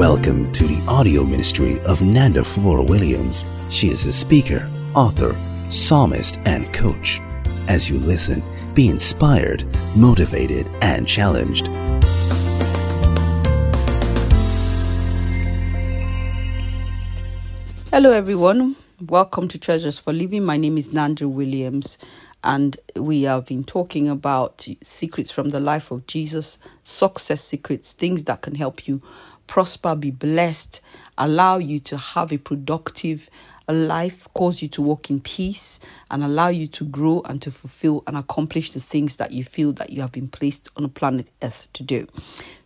Welcome to the audio ministry of Nanda Flora Williams. She is a speaker, author, psalmist, and coach. As you listen, be inspired, motivated, and challenged. Hello, everyone. Welcome to Treasures for Living. My name is Nanda Williams, and we have been talking about secrets from the life of Jesus, success secrets, things that can help you prosper, be blessed, allow you to have a productive life, cause you to walk in peace, and allow you to grow and to fulfill and accomplish the things that you feel that you have been placed on the planet Earth to do.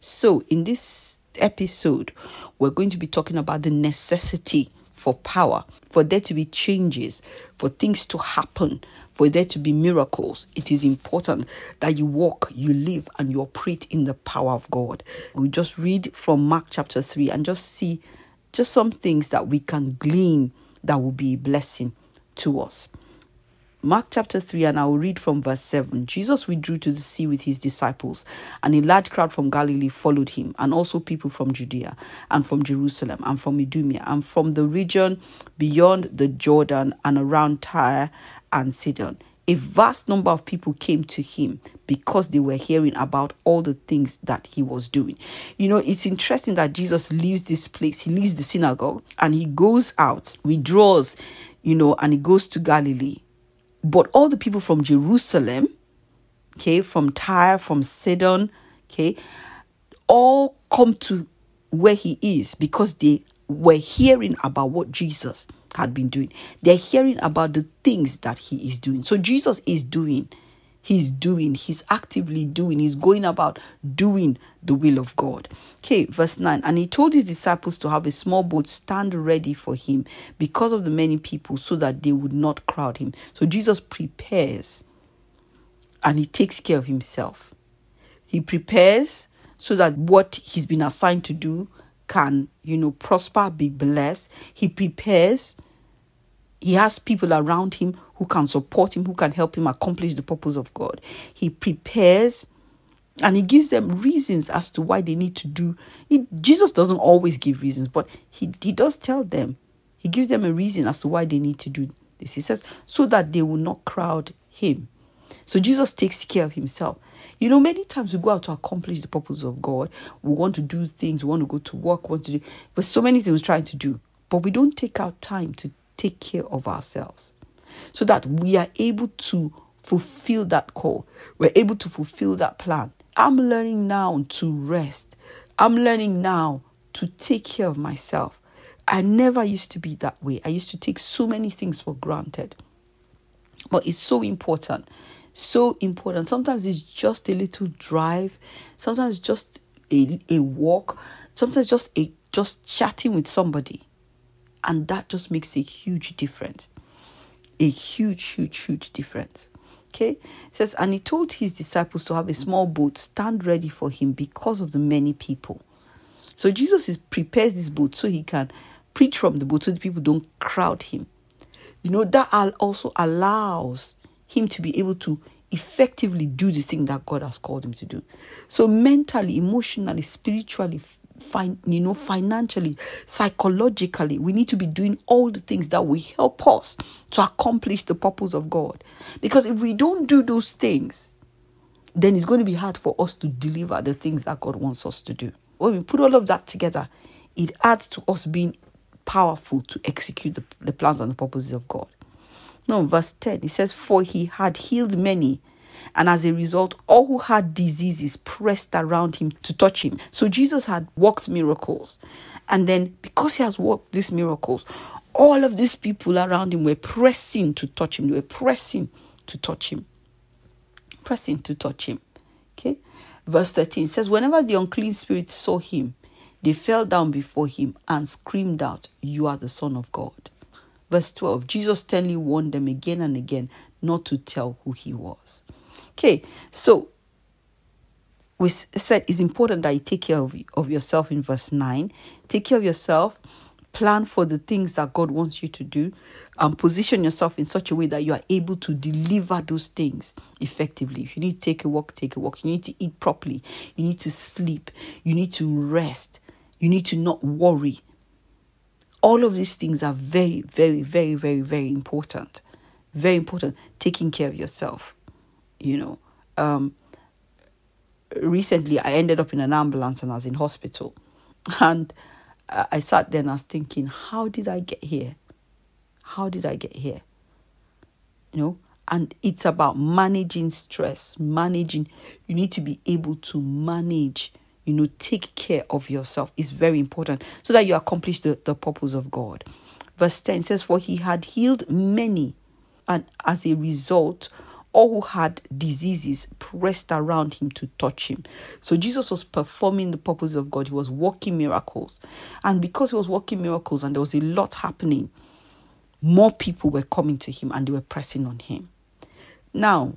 So, in this episode, we're going to be talking about the necessity for power, for there to be changes, for things to happen, for there to be miracles, it is important that you walk, you live, and you operate in the power of God. We just read from Mark chapter 3 and just see just some things that we can glean that will be a blessing to us. Mark chapter 3, and I will read from verse 7. Jesus withdrew to the sea with his disciples, and a large crowd from Galilee followed him, and also people from Judea, and from Jerusalem, and from Idumea, and from the region beyond the Jordan, and around Tyre and Sidon. A vast number of people came to him because they were hearing about all the things that he was doing. You know, it's interesting that Jesus leaves this place, he leaves the synagogue, and he goes out, withdraws, you know, and he goes to Galilee but all the people from Jerusalem, okay, from Tyre, from Sidon, okay, all come to where he is because they were hearing about what Jesus had been doing. They're hearing about the things that he is doing. So Jesus is doing he's doing, he's actively doing, he's going about doing the will of God. Okay, verse 9. And he told his disciples to have a small boat stand ready for him because of the many people so that they would not crowd him. So Jesus prepares and he takes care of himself. He prepares so that what he's been assigned to do can, you know, prosper, be blessed. He prepares he has people around him who can support him, who can help him accomplish the purpose of God. He prepares and he gives them reasons as to why they need to do. He, jesus doesn't always give reasons but he, he does tell them. He gives them a reason as to why they need to do this. He says so that they will not crowd him. So jesus takes care of himself. You know many times we go out to accomplish the purpose of god. We want to do things. We want to go to work. Want to do but so many things we're trying to do but we don't take out time to take care of ourselves so that we are able to fulfill that call. We're able to fulfill that plan. I'm learning now to rest. I'm learning now to take care of myself. I never used to be that way. I used to take so many things for granted. But it's so important. So important. Sometimes it's just a little drive, sometimes just a, a walk, sometimes just a just chatting with somebody. And that just makes a huge difference a huge, huge, huge difference. Okay, it says, and he told his disciples to have a small boat stand ready for him because of the many people. So Jesus is prepares this boat so he can preach from the boat so the people don't crowd him. You know, that also allows him to be able to effectively do the thing that God has called him to do. So mentally, emotionally, spiritually, fin- you know, financially, psychologically, we need to be doing all the things that will help us to accomplish the purpose of God. Because if we don't do those things, then it's going to be hard for us to deliver the things that God wants us to do. When we put all of that together, it adds to us being powerful to execute the, the plans and the purposes of God. Now, verse 10, it says, For he had healed many and as a result, all who had diseases pressed around him to touch him. So Jesus had worked miracles. And then, because he has worked these miracles, all of these people around him were pressing to touch him. They were pressing to touch him. Pressing to touch him. Okay. Verse 13 says, Whenever the unclean spirits saw him, they fell down before him and screamed out, You are the Son of God. Verse 12 Jesus sternly warned them again and again not to tell who he was. Okay, so we said it's important that you take care of, of yourself in verse 9. Take care of yourself, plan for the things that God wants you to do, and position yourself in such a way that you are able to deliver those things effectively. If you need to take a walk, take a walk. You need to eat properly. You need to sleep. You need to rest. You need to not worry. All of these things are very, very, very, very, very important. Very important. Taking care of yourself. You know, um, recently I ended up in an ambulance and I was in hospital. And I sat there and I was thinking, how did I get here? How did I get here? You know, and it's about managing stress, managing. You need to be able to manage, you know, take care of yourself. is very important so that you accomplish the, the purpose of God. Verse 10 says, For he had healed many, and as a result, all who had diseases pressed around him to touch him. So Jesus was performing the purpose of God. He was working miracles. And because he was working miracles and there was a lot happening, more people were coming to him and they were pressing on him. Now,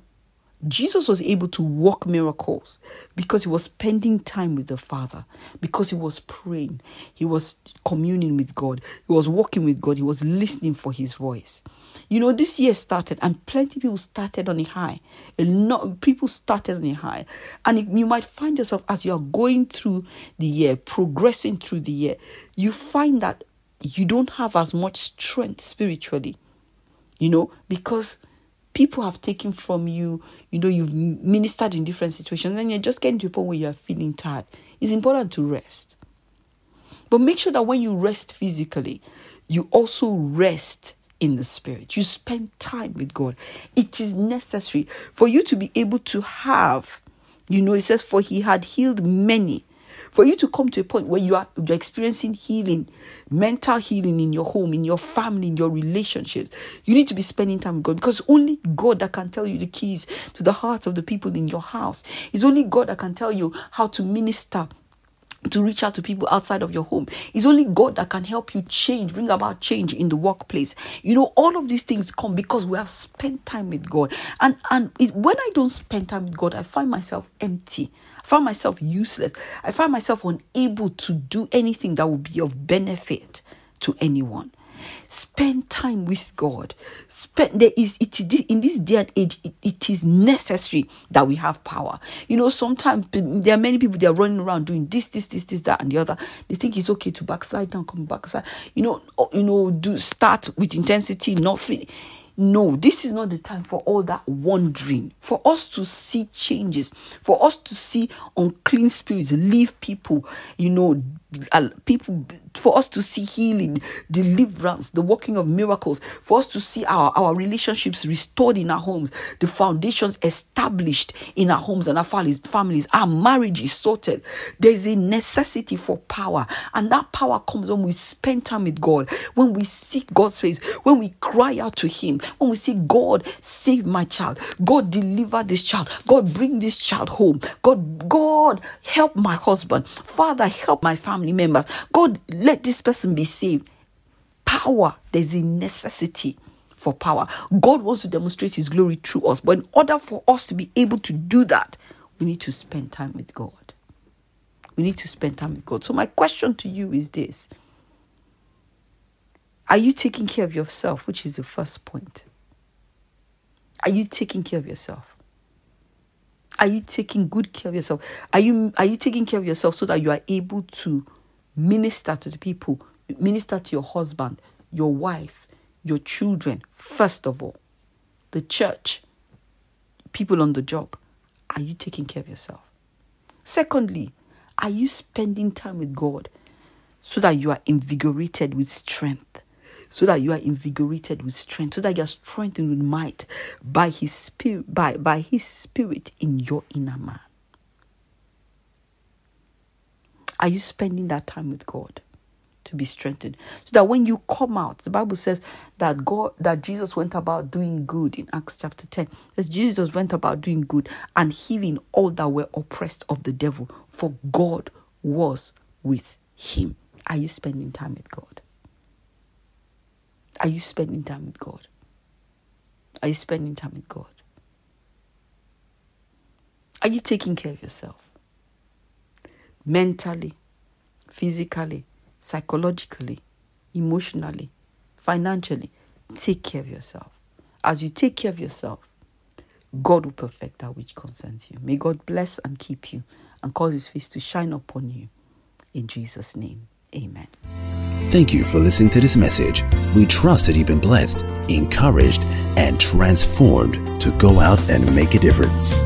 Jesus was able to work miracles because he was spending time with the Father, because he was praying, he was communing with God, he was walking with God, he was listening for his voice. You know, this year started and plenty of people started on a high. A lot people started on a high. And you might find yourself as you are going through the year, progressing through the year, you find that you don't have as much strength spiritually, you know, because people have taken from you, you know, you've ministered in different situations, and you're just getting to a point where you're feeling tired. It's important to rest. But make sure that when you rest physically, you also rest in the spirit. You spend time with God. It is necessary for you to be able to have, you know, it says, for he had healed many for you to come to a point where you are you're experiencing healing, mental healing in your home, in your family, in your relationships, you need to be spending time with God because only God that can tell you the keys to the hearts of the people in your house. It's only God that can tell you how to minister to reach out to people outside of your home. It's only God that can help you change, bring about change in the workplace. You know, all of these things come because we have spent time with God. And and it, when I don't spend time with God, I find myself empty. Find myself useless. I found myself unable to do anything that would be of benefit to anyone. Spend time with God. Spend there is it in this day and age. It, it is necessary that we have power. You know, sometimes there are many people they are running around doing this, this, this, this, that, and the other. They think it's okay to backslide down, come backslide. You know, you know, do start with intensity, not finish no, this is not the time for all that wandering. For us to see changes, for us to see unclean spirits leave people, you know, people for us to see healing deliverance the working of miracles for us to see our, our relationships restored in our homes the foundations established in our homes and our families families our marriage is sorted. There's a necessity for power and that power comes when we spend time with god when we seek god's face when we cry out to him when we say god save my child. God deliver this child. God bring this child home. God god help my husband. Father help my family family members. God, let this person be saved. Power, there's a necessity for power. God wants to demonstrate his glory through us. But in order for us to be able to do that, we need to spend time with God. We need to spend time with God. So, my question to you is this Are you taking care of yourself? Which is the first point. Are you taking care of yourself? Are you taking good care of yourself? Are you are you taking care of yourself so that you are able to minister to the people, minister to your husband, your wife, your children, first of all, the church, people on the job? Are you taking care of yourself? Secondly, are you spending time with God so that you are invigorated with strength? so that you are invigorated with strength, so that you are strengthened with might by his spirit, by, by his spirit in your inner man. Are you spending that time with God? to be strengthened so that when you come out the bible says that god that jesus went about doing good in acts chapter 10 says jesus went about doing good and healing all that were oppressed of the devil for god was with him are you spending time with god are you spending time with God? Are you spending time with God? Are you taking care of yourself? Mentally, physically, psychologically, emotionally, financially. Take care of yourself. As you take care of yourself, God will perfect that which concerns you. May God bless and keep you and cause his face to shine upon you. In Jesus' name, amen. Thank you for listening to this message. We trust that you've been blessed, encouraged, and transformed to go out and make a difference.